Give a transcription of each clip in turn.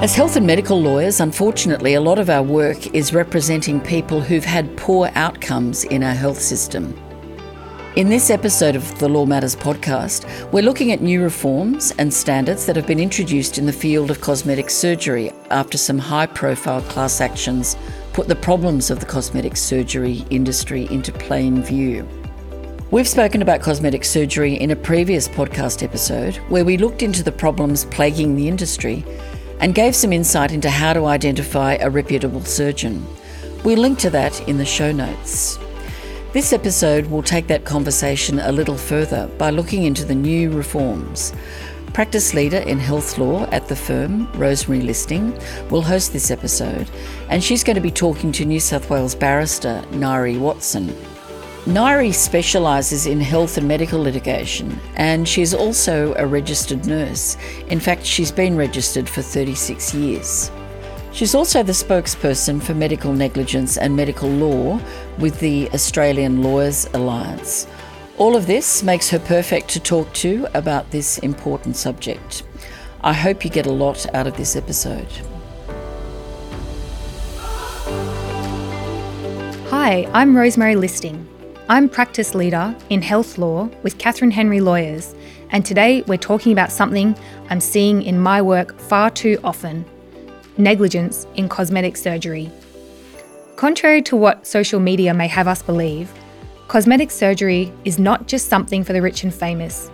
As health and medical lawyers, unfortunately, a lot of our work is representing people who've had poor outcomes in our health system. In this episode of the Law Matters podcast, we're looking at new reforms and standards that have been introduced in the field of cosmetic surgery after some high profile class actions put the problems of the cosmetic surgery industry into plain view. We've spoken about cosmetic surgery in a previous podcast episode where we looked into the problems plaguing the industry and gave some insight into how to identify a reputable surgeon. We'll link to that in the show notes. This episode will take that conversation a little further by looking into the new reforms. Practice leader in health law at the firm, Rosemary Listing, will host this episode, and she's going to be talking to New South Wales barrister Ngaire Watson. Ngaire specialises in health and medical litigation, and she's also a registered nurse. In fact, she's been registered for 36 years. She's also the spokesperson for medical negligence and medical law with the Australian Lawyers Alliance. All of this makes her perfect to talk to about this important subject. I hope you get a lot out of this episode. Hi, I'm Rosemary Listing. I'm practice leader in health law with Catherine Henry Lawyers, and today we're talking about something I'm seeing in my work far too often negligence in cosmetic surgery. Contrary to what social media may have us believe, cosmetic surgery is not just something for the rich and famous.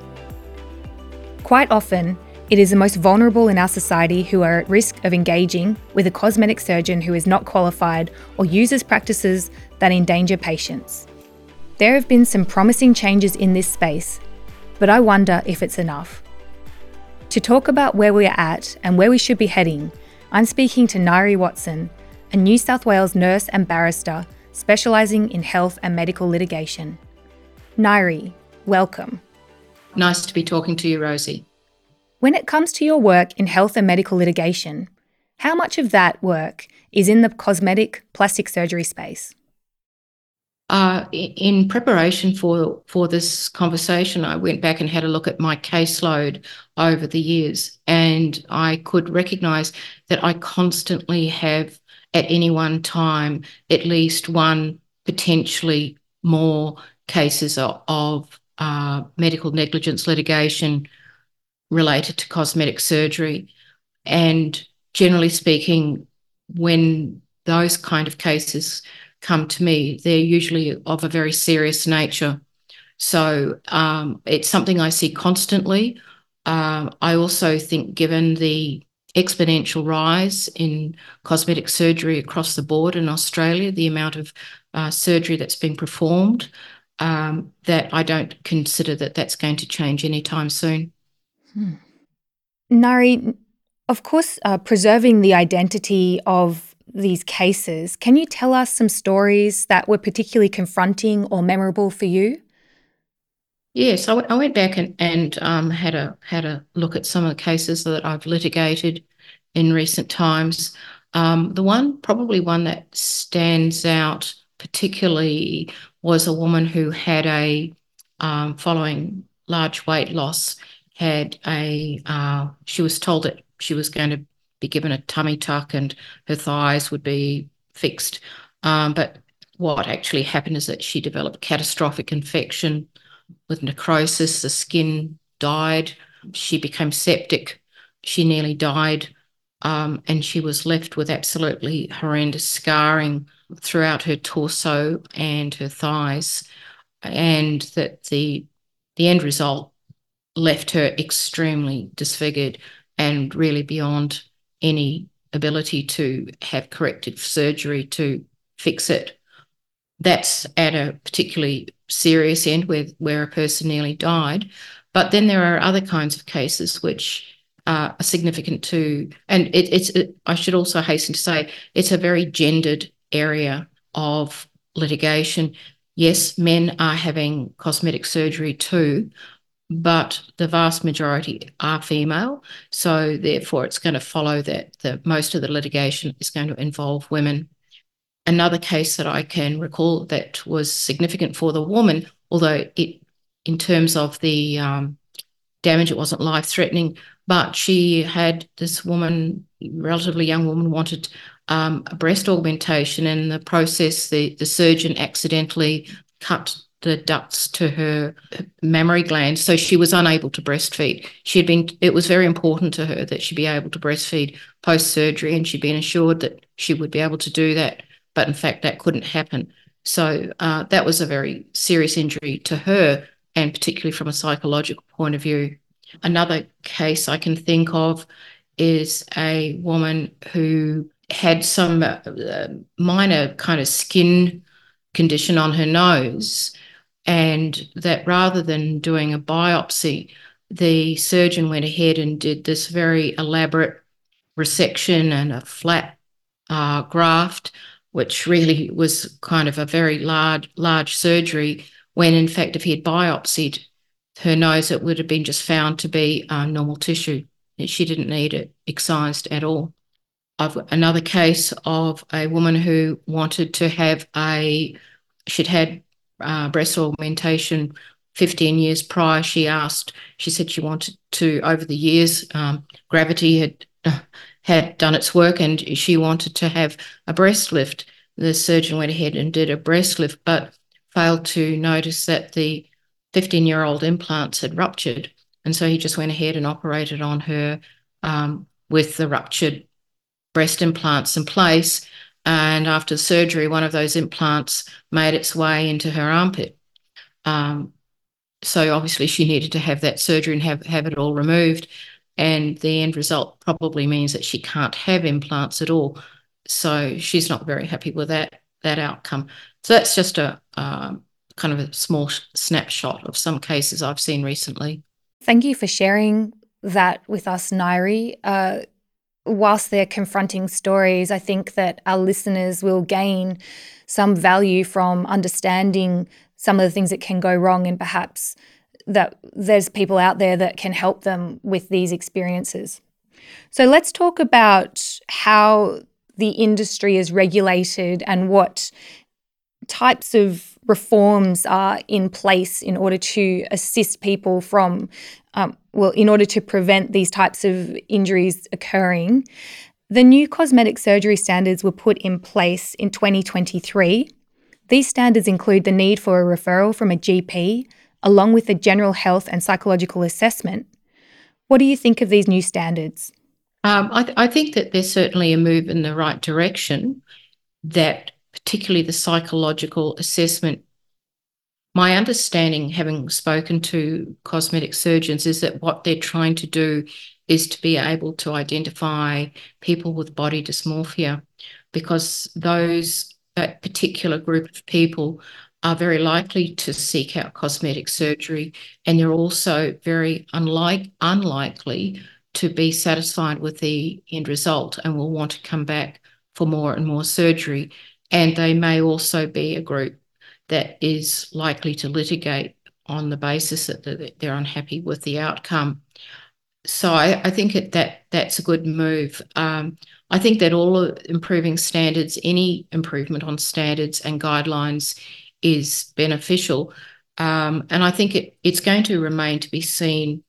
Quite often, it is the most vulnerable in our society who are at risk of engaging with a cosmetic surgeon who is not qualified or uses practices that endanger patients. There have been some promising changes in this space, but I wonder if it's enough. To talk about where we are at and where we should be heading, I'm speaking to Ngaire Watson, a New South Wales nurse and barrister specialising in health and medical litigation. Ngaire, welcome. Nice to be talking to you, Rosie. When it comes to your work in health and medical litigation, how much of that work is in the cosmetic plastic surgery space? Uh, in preparation for for this conversation, I went back and had a look at my caseload over the years, and I could recognise that I constantly have, at any one time, at least one, potentially more cases of, of uh, medical negligence litigation related to cosmetic surgery, and generally speaking, when those kind of cases come to me, they're usually of a very serious nature. So um, it's something I see constantly. Um, I also think, given the exponential rise in cosmetic surgery across the board in Australia, the amount of uh, surgery that's being performed, um, that I don't consider that that's going to change anytime soon. Hmm. Ngaire, of course, uh, preserving the identity of these cases. Can you tell us some stories that were particularly confronting or memorable for you? Yes, I, w- I went back and, and um, had a had a look at some of the cases that I've litigated in recent times. Um, the one, probably one that stands out particularly, was a woman who had a um, following large weight loss had a uh, she was told that she was going to be given a tummy tuck and her thighs would be fixed. Um, but what actually happened is that she developed catastrophic infection with necrosis. The skin died. She became septic. She nearly died. Um, and she was left with absolutely horrendous scarring throughout her torso and her thighs. And that the the end result left her extremely disfigured and really beyond any ability to have corrective surgery to fix it. That's at a particularly serious end where, where a person nearly died. But then there are other kinds of cases which are significant too. And it, it's, it, I should also hasten to say, it's a very gendered area of litigation. Yes, men are having cosmetic surgery too, but the vast majority are female. So therefore, it's going to follow that the most of the litigation is going to involve women. Another case that I can recall that was significant for the woman, although it, in terms of the um, damage. It wasn't life threatening, but she had this woman, relatively young woman, wanted um, a breast augmentation. In the process, the, the surgeon accidentally cut the ducts to her mammary gland, so she was unable to breastfeed. She had been. It was very important to her that she be able to breastfeed post surgery, and she'd been assured that she would be able to do that. But in fact, that couldn't happen. So uh, that was a very serious injury to her, and particularly from a psychological point of view. Another case I can think of is a woman who had some uh, minor kind of skin condition on her nose, and that rather than doing a biopsy, the surgeon went ahead and did this very elaborate resection and a flat uh, graft, which really was kind of a very large large surgery. When in fact, if he had biopsied her nose, it would have been just found to be uh, normal tissue. She didn't need it excised at all. I've another case of a woman who wanted to have a, she'd had uh, breast augmentation 15 years prior. She asked, she said she wanted to, over the years, um, gravity had had done its work and she wanted to have a breast lift. The surgeon went ahead and did a breast lift, but failed to notice that the 15 year old implants had ruptured. And so he just went ahead and operated on her um, with the ruptured breast implants in place. And after surgery, one of those implants made its way into her armpit. Um, so obviously, she needed to have that surgery and have, have it all removed. And the end result probably means that she can't have implants at all. So she's not very happy with that that outcome. So that's just a kind of a small snapshot of some cases I've seen recently. Thank you for sharing that with us, Ngaire. Uh, whilst they're confronting stories, I think that our listeners will gain some value from understanding some of the things that can go wrong and perhaps that there's people out there that can help them with these experiences. So let's talk about how the industry is regulated and what types of reforms are in place in order to assist people from, um, well, in order to prevent these types of injuries occurring. The new cosmetic surgery standards were put in place in 2023. These standards include the need for a referral from a GP, along with a general health and psychological assessment. What do you think of these new standards? Um, I, th- I think that there's certainly a move in the right direction that particularly the psychological assessment. My understanding, having spoken to cosmetic surgeons, is that what they're trying to do is to be able to identify people with body dysmorphia because those that particular group of people are very likely to seek out cosmetic surgery and they're also very unlike unlikely to be satisfied with the end result and will want to come back for more and more surgery. And they may also be a group that is likely to litigate on the basis that they're unhappy with the outcome. So I, I think that that's a good move. Um, I think that all improving standards, any improvement on standards and guidelines, is beneficial. Um, and I think it, it's going to remain to be seen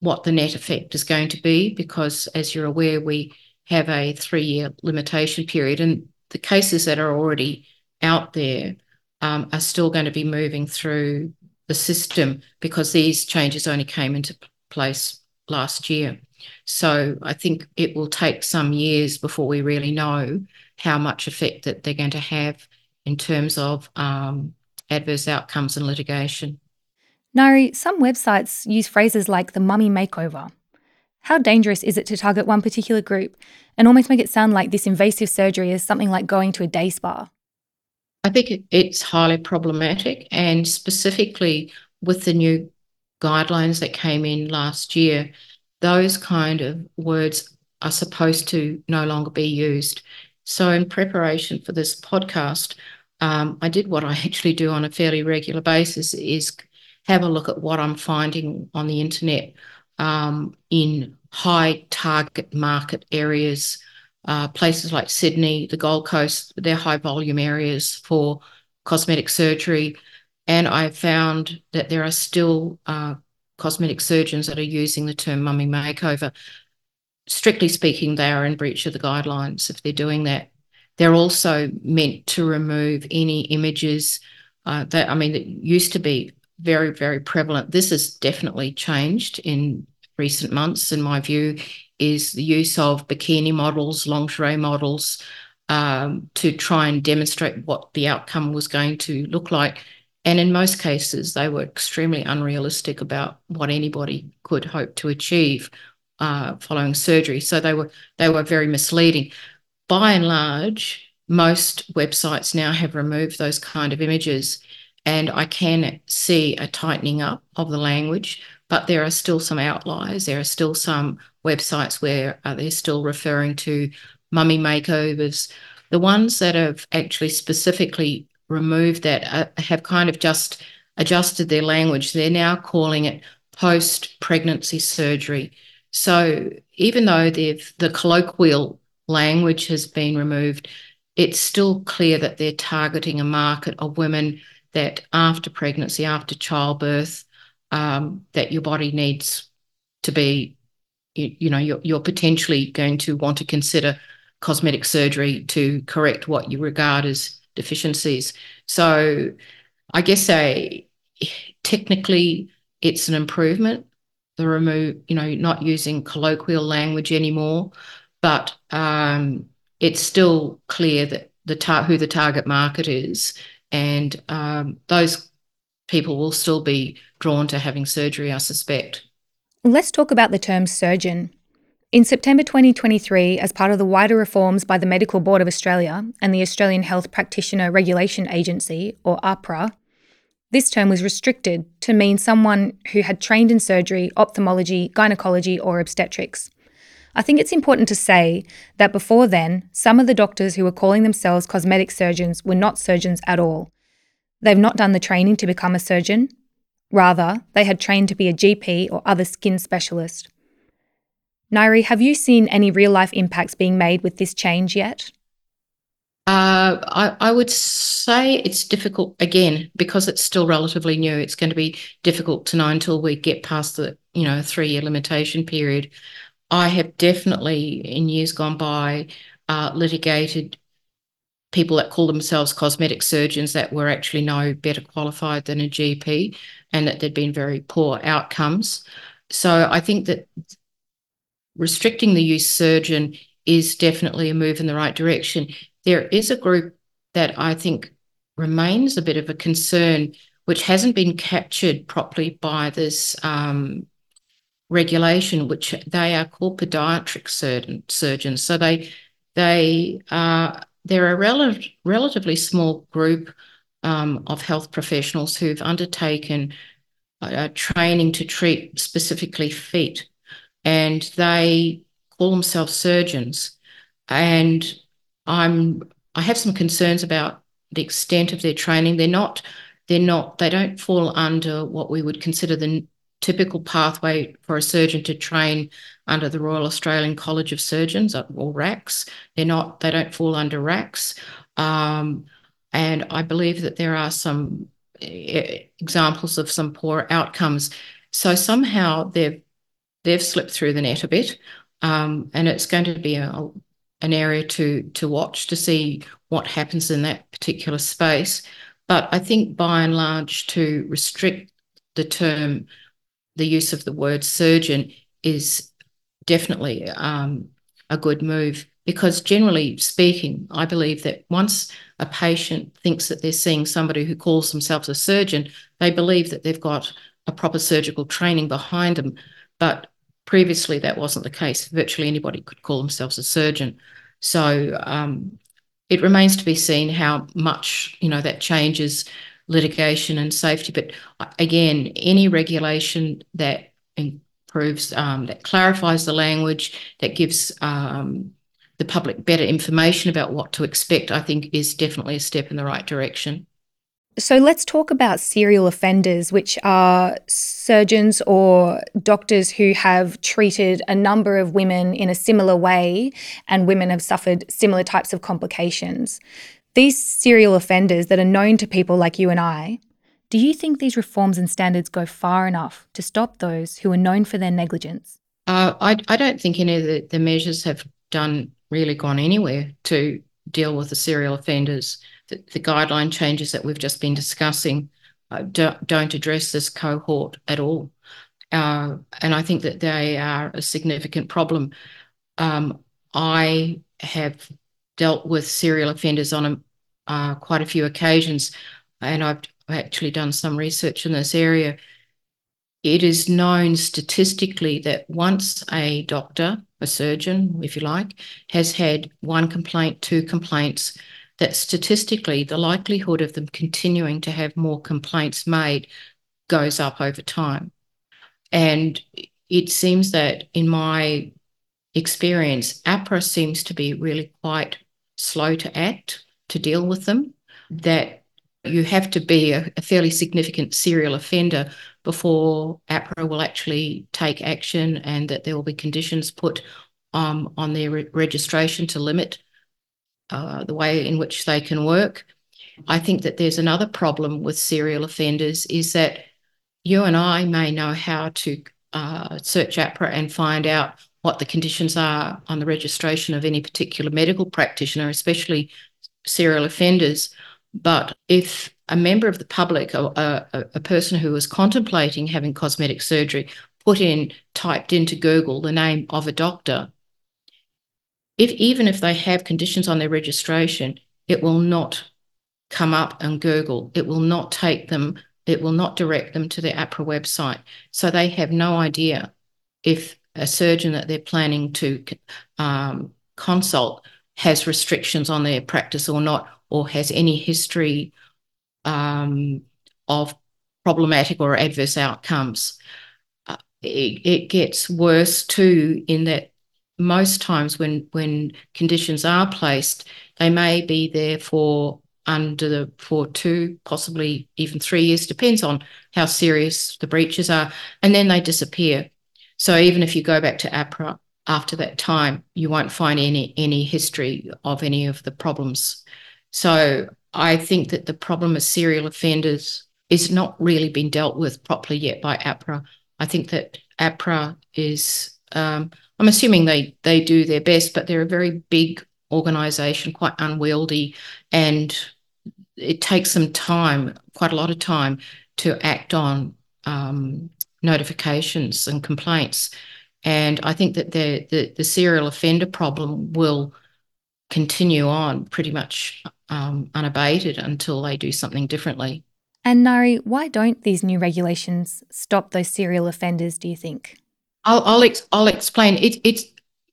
what the net effect is going to be, because as you're aware, we have a three year limitation period. And the cases that are already out there are still going to be moving through the system because these changes only came into place last year. So I think it will take some years before we really know how much effect that they're going to have in terms of um, adverse outcomes and litigation. Ngaire, some websites use phrases like the mummy makeover. How dangerous is it to target one particular group and almost make it sound like this invasive surgery is something like going to a day spa? I think it's highly problematic, and specifically with the new guidelines that came in last year, those kind of words are supposed to no longer be used. So, in preparation for this podcast, um, I did what I actually do on a fairly regular basis: is have a look at what I'm finding on the internet um, in high target market areas, places like Sydney, the Gold Coast, they're high volume areas for cosmetic surgery. And I found that there are still uh, cosmetic surgeons that are using the term mummy makeover, strictly speaking, they are in breach of the guidelines if they're doing that. They're also meant to remove any images uh, that, I mean, that used to be very, very prevalent. This has definitely changed in recent months, in my view, is the use of bikini models, lingerie models, um, to try and demonstrate what the outcome was going to look like. And in most cases, they were extremely unrealistic about what anybody could hope to achieve uh, following surgery. So they were they were very misleading. By and large, most websites now have removed those kind of images, and I can see a tightening up of the language. But there are still some outliers. There are still some websites where uh, they're still referring to mummy makeovers. The ones that have actually specifically removed that uh, have kind of just adjusted their language. They're now calling it post pregnancy surgery. So even though the colloquial language has been removed, it's still clear that they're targeting a market of women that after pregnancy, after childbirth, um, that your body needs to be, you, you know, you're, you're potentially going to want to consider cosmetic surgery to correct what you regard as deficiencies. So I guess a technically it's an improvement the remove, you know, not using colloquial language anymore, but um, it's still clear that the tar- who the target market is, and um, those people will still be drawn to having surgery, I suspect. Let's talk about the term surgeon. In September 2023, as part of the wider reforms by the Medical Board of Australia and the Australian Health Practitioner Regulation Agency, or AHPRA, this term was restricted to mean someone who had trained in surgery, ophthalmology, gynecology, or obstetrics. I think it's important to say that before then, some of the doctors who were calling themselves cosmetic surgeons were not surgeons at all. They've not done the training to become a surgeon. Rather, they had trained to be a GP or other skin specialist. Ngaire, have you seen any real life impacts being made with this change yet? Uh, I, I would say it's difficult again because it's still relatively new. It's going to be difficult to know until we get past the you know three year limitation period. I have definitely in years gone by uh, litigated people that call themselves cosmetic surgeons that were actually no better qualified than a GP and that there'd been very poor outcomes. So I think that restricting the use surgeon is definitely a move in the right direction there is a group that I think remains a bit of a concern, which hasn't been captured properly by this um, regulation, which they are called podiatric surgeon, surgeons. So they they are they're a rel- relatively small group um, of health professionals who've undertaken uh, training to treat specifically feet, and they call themselves surgeons. And I'm I have some concerns about the extent of their training. They're not they're not they don't fall under what we would consider the typical pathway for a surgeon to train under the Royal Australian College of Surgeons or RACS. They're not they don't fall under RACS. Um, and I believe that there are some examples of some poor outcomes. So somehow they've they've slipped through the net a bit. Um, and it's going to be an area to to watch to see what happens in that particular space. But I think by and large, to restrict the term, the use of the word surgeon is definitely um, a good move because generally speaking, I believe that once a patient thinks that they're seeing somebody who calls themselves a surgeon, they believe that they've got a proper surgical training behind them. But previously, that wasn't the case. Virtually anybody could call themselves a surgeon. So um, it remains to be seen how much you know that changes litigation and safety. But again, any regulation that improves, um, that clarifies the language, that gives um, the public better information about what to expect, I think is definitely a step in the right direction. So let's talk about serial offenders, which are surgeons or doctors who have treated a number of women in a similar way, and women have suffered similar types of complications. These serial offenders that are known to people like you and I, Do you think these reforms and standards go far enough to stop those who are known for their negligence? Uh, I, I don't think any of the, the measures have done really gone anywhere to deal with the serial offenders. The, the guideline changes that we've just been discussing uh, don't, don't address this cohort at all. Uh, and I think that they are a significant problem. Um, I have dealt with serial offenders on uh, quite a few occasions, and I've actually done some research in this area. It is known statistically that once a doctor, a surgeon, if you like, has had one complaint, two complaints, that statistically the likelihood of them continuing to have more complaints made goes up over time. And it seems that in my experience, AHPRA seems to be really quite slow to act to deal with them, that you have to be a, a fairly significant serial offender before AHPRA will actually take action and that there will be conditions put um, on their re- registration to limit uh, the way in which they can work. I think that there's another problem with serial offenders is that you and I may know how to uh, search AHPRA and find out what the conditions are on the registration of any particular medical practitioner, especially serial offenders. But if a member of the public, a, a, a person who was contemplating having cosmetic surgery, put in, typed into Google the name of a doctor, if even if they have conditions on their registration, it will not come up on Google. It will not take them, it will not direct them to the AHPRA website. So they have no idea if a surgeon that they're planning to um, consult has restrictions on their practice or not, or has any history um, of problematic or adverse outcomes. Uh, it, it gets worse too in that most times when when conditions are placed, they may be there for under the for two, possibly even three years, depends on how serious the breaches are, and then they disappear. So even if you go back to AHPRA after that time, you won't find any any history of any of the problems. So I think that the problem of serial offenders is not really been dealt with properly yet by AHPRA. I think that APRA is, um, I'm assuming they they do their best, but they're a very big organisation, quite unwieldy, and it takes some time, quite a lot of time, to act on um, notifications and complaints. And I think that the, the, the serial offender problem will continue on pretty much um, unabated until they do something differently. And Ngaire, why don't these new regulations stop those serial offenders? Do you think? I'll I'll, ex- I'll explain. It, it's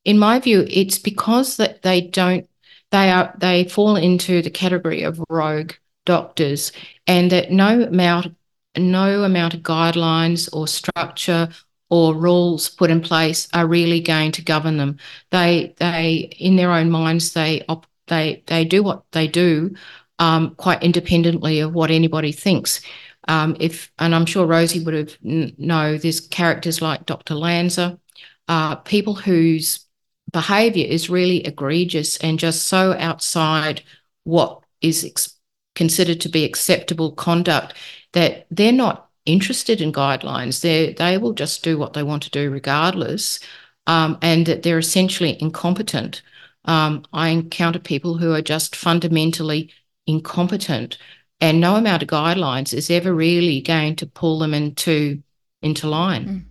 in my view, it's because that they don't they are they fall into the category of rogue doctors, and that no amount no amount of guidelines or structure or rules put in place are really going to govern them. They they in their own minds they op- they they do what they do um, quite independently of what anybody thinks. Um, if and I'm sure Rosie would have n- know there's characters like Dr. Lanzer, uh, people whose behaviour is really egregious and just so outside what is ex- considered to be acceptable conduct that they're not interested in guidelines. They they will just do what they want to do regardless, um, and that they're essentially incompetent. Um, I encounter people who are just fundamentally incompetent, and no amount of guidelines is ever really going to pull them into into line. Mm.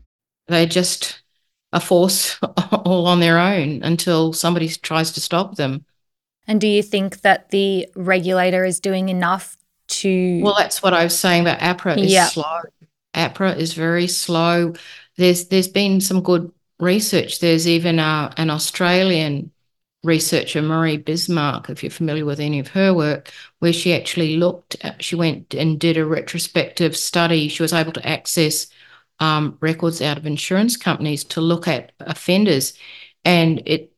They're just a force all on their own until somebody tries to stop them. And do you think that the regulator is doing enough to well that's what i was saying about AHPRA is yeah. slow. AHPRA is very slow. There's there's been some good research. There's even uh, an australian researcher marie Bismark, if you're familiar with any of her work where she actually looked at, she went and did a retrospective study. She was able to access um, records out of insurance companies to look at offenders. And it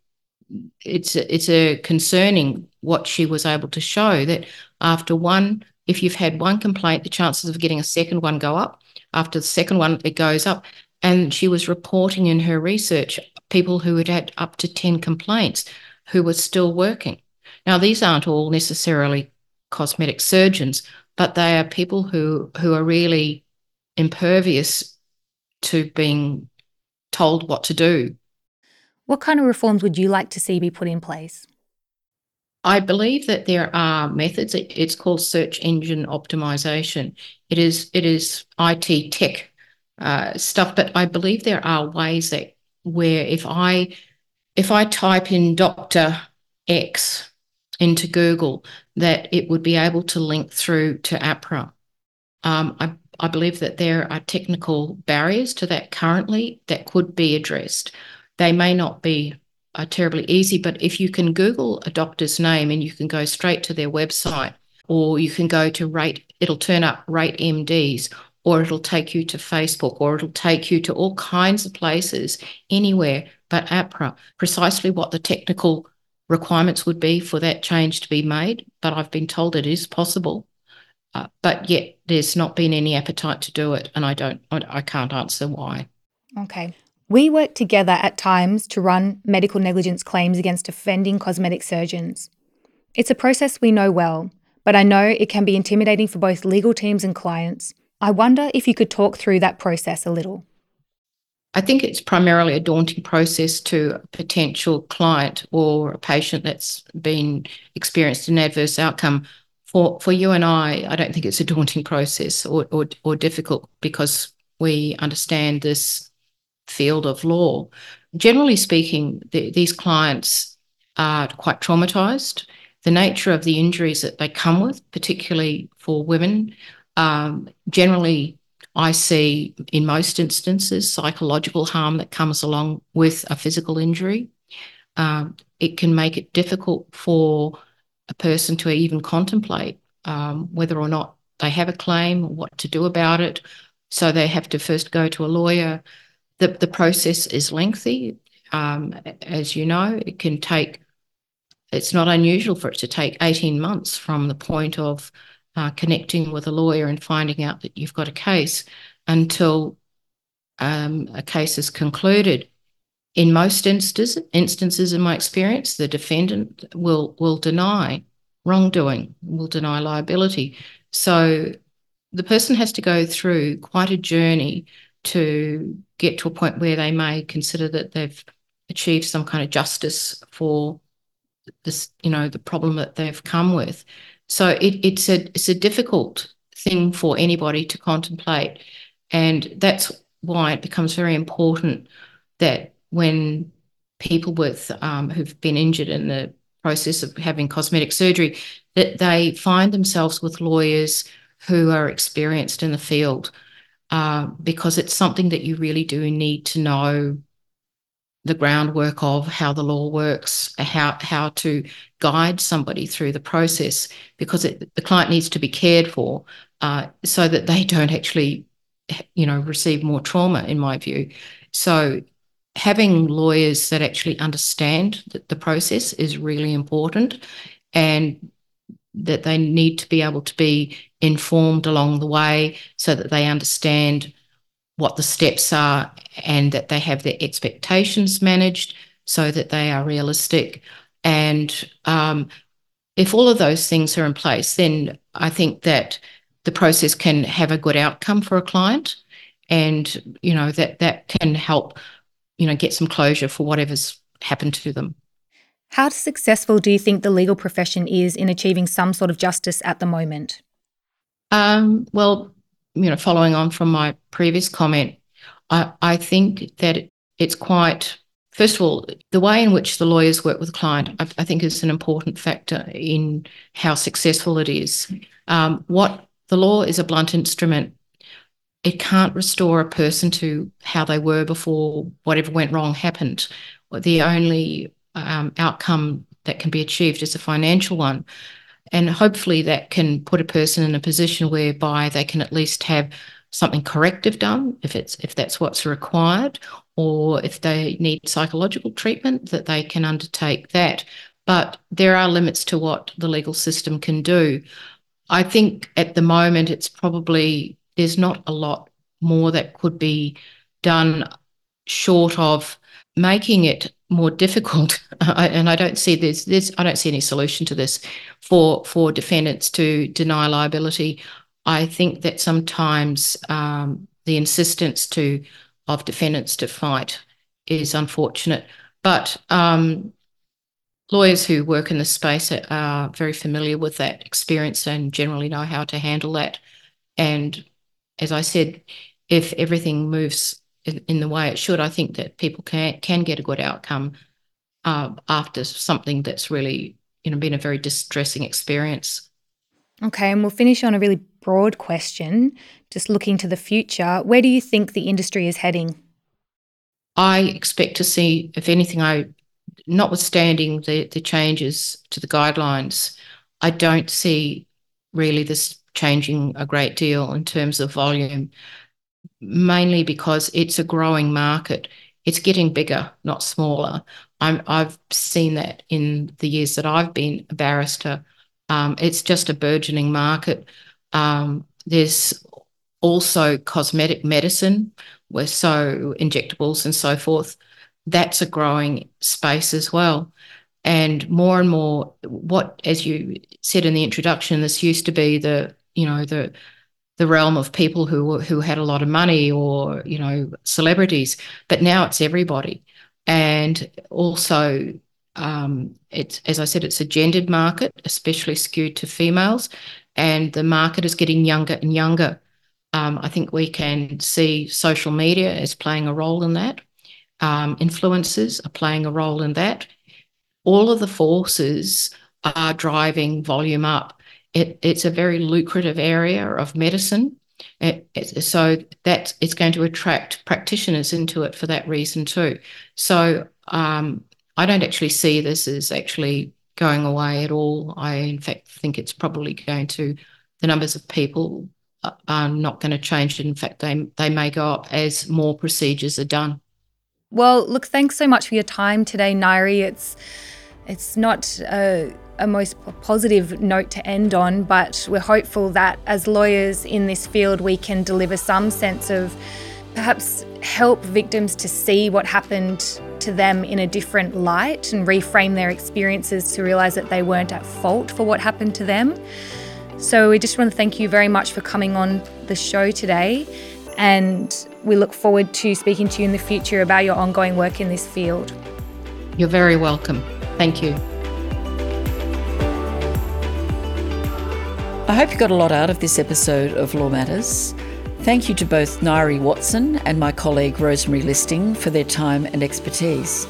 it's it's a concerning what she was able to show that after one if you've had one complaint, the chances of getting a second one go up. After the second one, it goes up. And she was reporting in her research people who had had up to 10 complaints who were still working. Now, these aren't all necessarily cosmetic surgeons, but they are people who who are really impervious to being told what to do. What kind of reforms would you like to see be put in place? I believe that there are methods. It's called search engine optimization. It is it is IT tech uh, stuff, but I believe there are ways that where if I if I type in Doctor X into Google, that it would be able to link through to APRA. Um, I I believe that there are technical barriers to that currently that could be addressed. They may not be are terribly easy, but if you can Google a doctor's name and you can go straight to their website, or you can go to rate, it'll turn up RateMDs, or it'll take you to Facebook, or it'll take you to all kinds of places, anywhere but AHPRA, precisely what the technical requirements would be for that change to be made. But I've been told it is possible. Uh, but yet there's not been any appetite to do it, and I don't, I, I can't answer why. Okay. We work together at times to run medical negligence claims against offending cosmetic surgeons. It's a process we know well, but I know it can be intimidating for both legal teams and clients. I wonder if you could talk through that process a little. I think it's primarily a daunting process to a potential client or a patient that's been experienced an adverse outcome. For for you and I, I don't think it's a daunting process or or, or difficult because we understand this field of law. Generally speaking, the, these clients are quite traumatized. The nature of the injuries that they come with, particularly for women, um, generally I see in most instances psychological harm that comes along with a physical injury. Um, it can make it difficult for a person to even contemplate um, whether or not they have a claim, what to do about it. So they have to first go to a lawyer, the, process is lengthy. Um, as you know, it can take, it's not unusual for it to take 18 months from the point of uh, connecting with a lawyer and finding out that you've got a case until um, a case is concluded. In most instances, instances, in my experience, the defendant will will deny wrongdoing, will deny liability. So the person has to go through quite a journey to get to a point where they may consider that they've achieved some kind of justice for this, you know, the problem that they've come with. So it, it's a it's a difficult thing for anybody to contemplate, and that's why it becomes very important that when people with um, who've been injured in the process of having cosmetic surgery, that they find themselves with lawyers who are experienced in the field uh, because it's something that you really do need to know the groundwork of how the law works, how how to guide somebody through the process, because it, the client needs to be cared for, uh, so that they don't actually, you know, receive more trauma. In my view, so having lawyers that actually understand the, the process is really important, and that they need to be able to be informed along the way so that they understand what the steps are and that they have their expectations managed so that they are realistic. And um, if all of those things are in place, then I think that the process can have a good outcome for a client and you know that that can help you know get some closure for whatever's happened to them how successful do you think the legal profession is in achieving some sort of justice at the moment um, well, you know, following on from my previous comment, I, I think that it's quite, first of all, the way in which the lawyers work with the client, I, I think is an important factor in how successful it is. Um, what the law is a blunt instrument. It can't restore a person to how they were before whatever went wrong happened. The only Um, outcome that can be achieved is a financial one. And hopefully that can put a person in a position whereby they can at least have something corrective done if it's if that's what's required, or if they need psychological treatment, that they can undertake that. But there are limits to what the legal system can do. I think at the moment it's probably there's not a lot more that could be done short of making it more difficult, and I don't see this. This I don't see any solution to this for for defendants to deny liability. I think that sometimes um, the insistence to of defendants to fight is unfortunate, but um, lawyers who work in the space are very familiar with that experience and generally know how to handle that. And as I said, if everything moves in, in the way it should, I think that people can can get a good outcome uh, after something that's really you know been a very distressing experience. Okay, and we'll finish on a really broad question, just looking to the future. Where do you think the industry is heading? I expect to see, if anything, I notwithstanding the, the changes to the guidelines, I don't see really this changing a great deal in terms of volume, mainly because it's a growing market. It's getting bigger, not smaller. i have seen that in the years that I've been a barrister. Um, it's just a burgeoning market. Um, there's also cosmetic medicine, where so injectables and so forth that's a growing space as well. And more and more, what, as you said in the introduction, this used to be the, you know, the the realm of people who who had a lot of money or you know celebrities, but now it's everybody. And also, um, it's as I said, it's a gendered market, especially skewed to females, and the market is getting younger and younger. Um, I think we can see social media as playing a role in that um, influences are playing a role in that. All of the forces are driving volume up. It, it's a very lucrative area of medicine. It, it, so that it's going to attract practitioners into it for that reason too. So um, I don't actually see this as actually going away at all. I, in fact, think it's probably going to, the numbers of people are not going to change. In fact, they, they may go up as more procedures are done. Well, look, thanks so much for your time today, Ngaire. It's it's not a, a, most positive note to end on, but we're hopeful that as lawyers in this field, we can deliver some sense of perhaps help victims to see what happened to them in a different light and reframe their experiences to realize that they weren't at fault for what happened to them. So, we just want to thank you very much for coming on the show today. And we look forward to speaking to you in the future about your ongoing work in this field. You're very welcome. Thank you. I hope you got a lot out of this episode of Law Matters. Thank you to both Ngaire Watson and my colleague Rosemary Listing for their time and expertise.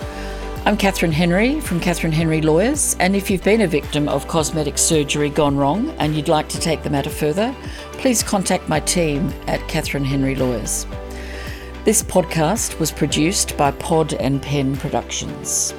I'm Catherine Henry from Catherine Henry Lawyers, and if you've been a victim of cosmetic surgery gone wrong and you'd like to take the matter further, please contact my team at Catherine Henry Lawyers. This podcast was produced by Pod and Pen Productions.